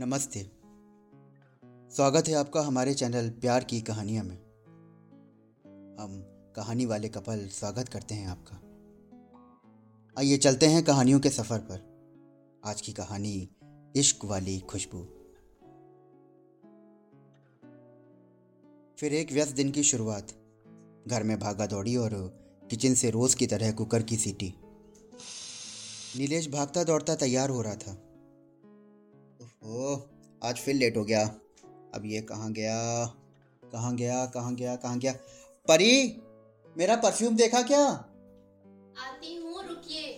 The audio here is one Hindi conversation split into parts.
नमस्ते। स्वागत है आपका हमारे चैनल प्यार की कहानियाँ में। हम कहानी वाले कपल स्वागत करते हैं आपका। आइए चलते हैं कहानियों के सफ़र पर। आज की कहानी इश्क वाली खुशबू। फिर एक व्यस्त दिन की शुरुआत। घर में भागा दौड़ी और किचन से रोज की तरह कुकर की सीटी। नीलेश भागता दौड़ता तैयार हो रहा था। ओह आज फिर लेट हो गया। अब ये कहाँ गया? कहाँ गया? कहाँ गया? कहाँ गया? परी मेरा परफ्यूम देखा क्या? आती हूँ रुकिए।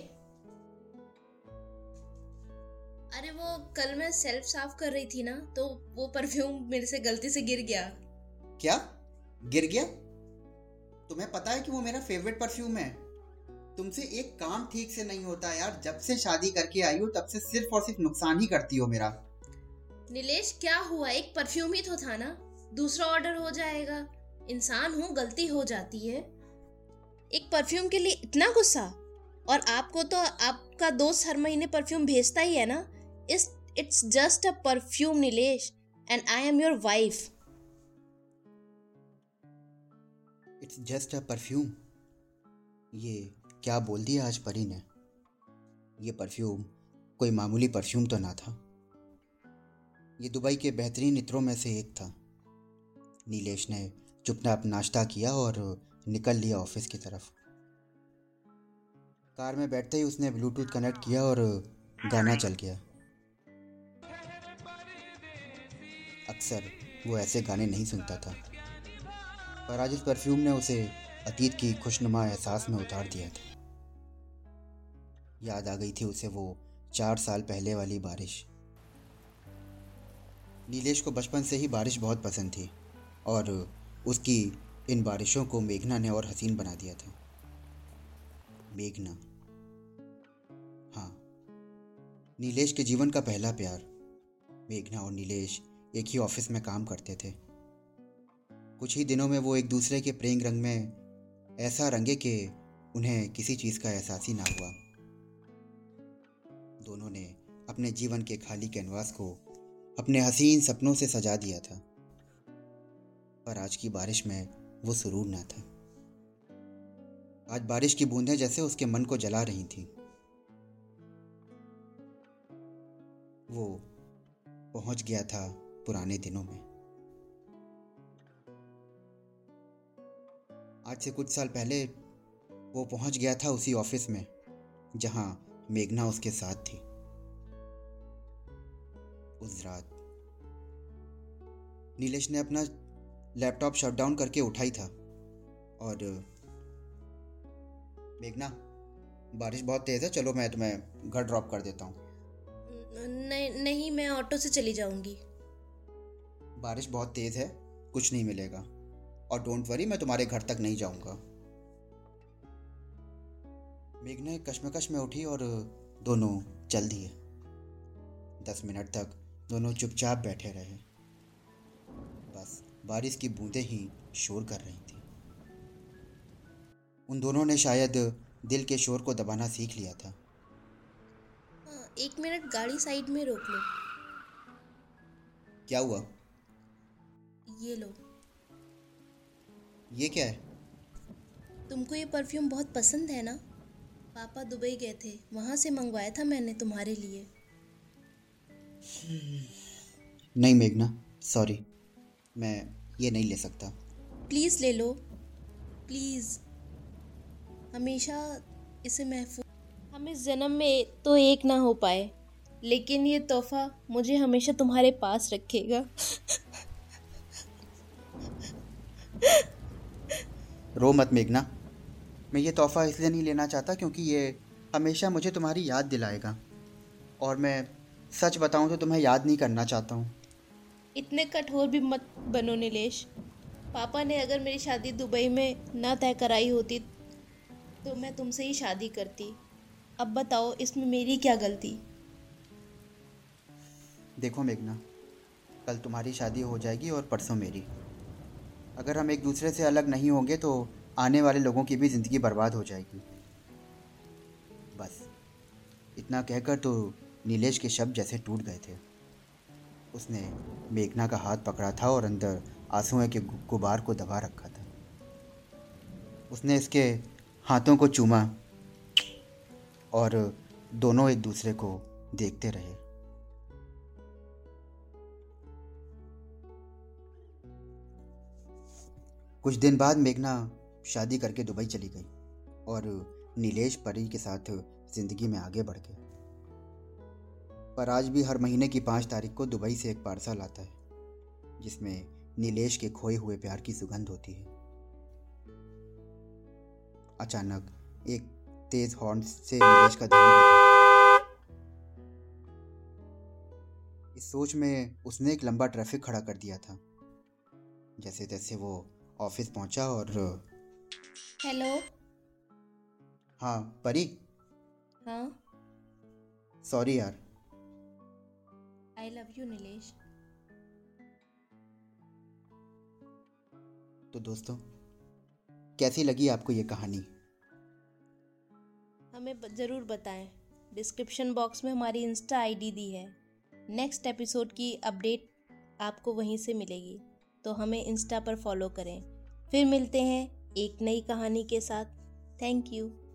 अरे वो कल मैं सेल्फ साफ़ कर रही थी ना तो वो परफ्यूम मेरे से गलती से गिर गया। क्या? गिर गया? तुम्हें पता है कि वो मेरा फेवरेट परफ्यूम है। तुमसे एक काम ठीक से नहीं होता यार। जब से शादी करके आई हो तब से सिर्फ़ और सिर्फ़ नुकसान ही करती हो मेरा। नीलेश, क्या हुआ? एक परफ्यूम ही तो था ना। दूसरा ऑर्डर हो जाएगा। इंसान हूँ, गलती हो जाती है। एक परफ्यूम के लिए इतना गुस्सा? और आपको तो आपका दोस्त हर महीने परफ्यूम भेजता ही है ना? इस it's just a perfume Nilesh and I am your wife it's just a perfume ये क्या बोल दिया आज परी ने? ये परफ्यूम कोई मामूली परफ्यूम तो ना था। ये दुबई के बेहतरीन इत्रों में से एक था। नीलेश ने चुपचाप नाश्ता किया और निकल लिया ऑफ़िस की तरफ़। कार में बैठते ही उसने ब्लूटूथ कनेक्ट किया और गाना चल गया। अक्सर वो ऐसे गाने नहीं सुनता था, पर आज इस परफ्यूम ने उसे अतीत की खुशनुमा एहसास में उतार दिया था। याद आ गई थी उसे वो चार साल पहले वाली बारिश। नीलेश को बचपन से ही बारिश बहुत पसंद थी और उसकी इन बारिशों को मेघना ने और हसीन बना दिया था। मेघना। हाँ। नीलेश के जीवन का पहला प्यार। मेघना और नीलेश एक ही ऑफ़िस में काम करते थे। कुछ ही दिनों में वो एक दूसरे के प्रेम रंग में ऐसा रंगे कि उन्हें किसी चीज़ का एहसास ही ना हुआ। दोनों ने अपने जीवन के खाली कैनवास को अपने हसीन सपनों से सजा दिया था। पर आज की बारिश में वो सुरूर ना था। आज बारिश की बूंदें जैसे उसके मन को जला रही थी। वो पहुँच गया था पुराने दिनों में। आज से कुछ साल पहले वो पहुँच गया था उसी ऑफ़िस में, जहाँ मेघना उसके साथ थी। उस रात। नीलेश ने अपना लैपटॉप शट डाउन करके उठाई था। और मेघना बारिश बहुत तेज़ है चलो मैं तुम्हें घर ड्रॉप कर देता हूँ। नहीं नहीं मैं ऑटो से चली जाऊँगी। बारिश बहुत तेज़ है कुछ नहीं मिलेगा। और डोंट वरी मैं तुम्हारे घर तक नहीं जाऊँगा। मेघना कश्मकश में उठी और दोनों चल दिए दस मिनट तक दोनों चुपचाप बैठे रहे। बस बारिश की बूंदें ही शोर कर रही थी। उन दोनों ने शायद दिल के शोर को दबाना सीख लिया था। हाँ, एक मिनट गाड़ी साइड में रोक लो। क्या हुआ? ये लो। ये क्या है? तुमको ये परफ्यूम बहुत पसंद है ना? पापा दुबई गए थे वहाँ से मंगवाया था मैंने तुम्हारे लिए। नहीं मेघना सॉरी मैं ये नहीं ले सकता। प्लीज़ ले लो। प्लीज़ हमेशा इसे महफूज हम इस जन्म में तो एक ना हो पाए लेकिन ये तोहफा मुझे हमेशा तुम्हारे पास रखेगा। रो मत मेघना। मैं ये तोहफ़ा इसलिए नहीं लेना चाहता क्योंकि ये हमेशा मुझे तुम्हारी याद दिलाएगा। और मैं सच बताऊँ तो तुम्हें याद नहीं करना चाहता हूँ। इतने कठोर भी मत बनो नीलेश। पापा ने अगर मेरी शादी दुबई में ना तय कराई होती तो मैं तुमसे ही शादी करती। अब बताओ इसमें मेरी क्या गलती? देखो मेघना कल तुम्हारी शादी हो जाएगी और परसों मेरी। अगर हम एक दूसरे से अलग नहीं होंगे तो आने वाले लोगों की भी ज़िंदगी बर्बाद हो जाएगी। बस इतना कहकर तो नीलेश के शब्द जैसे टूट गए थे। उसने मेघना का हाथ पकड़ा था और अंदर आंसुओं के गुबार को दबा रखा था। उसने इसके हाथों को चूमा और दोनों एक दूसरे को देखते रहे। कुछ दिन बाद मेघना शादी करके दुबई चली गई और नीलेश परी के साथ ज़िंदगी में आगे बढ़ गए। पर आज भी हर महीने की पाँच तारीख को दुबई से एक पार्सल आता है जिसमें नीलेश के खोए हुए प्यार की सुगंध होती है। अचानक एक तेज हॉर्न से नीलेश का ध्यान इस सोच में उसने एक लंबा ट्रैफ़िक खड़ा कर दिया था। जैसे तैसे वो ऑफ़िस पहुँचा और हेलो? हाँ परी? हाँ? सॉरी यार। आई लव यू नीलेश तो दोस्तों कैसी लगी आपको ये कहानी? हमें ज़रूर बताएँ। डिस्क्रिप्शन बॉक्स में हमारी इंस्टा आईडी दी है। नेक्स्ट एपिसोड की अपडेट आपको वहीं से मिलेगी। तो हमें इंस्टा पर फॉलो करें। फिर मिलते हैं एक नई कहानी के साथ। Thank you.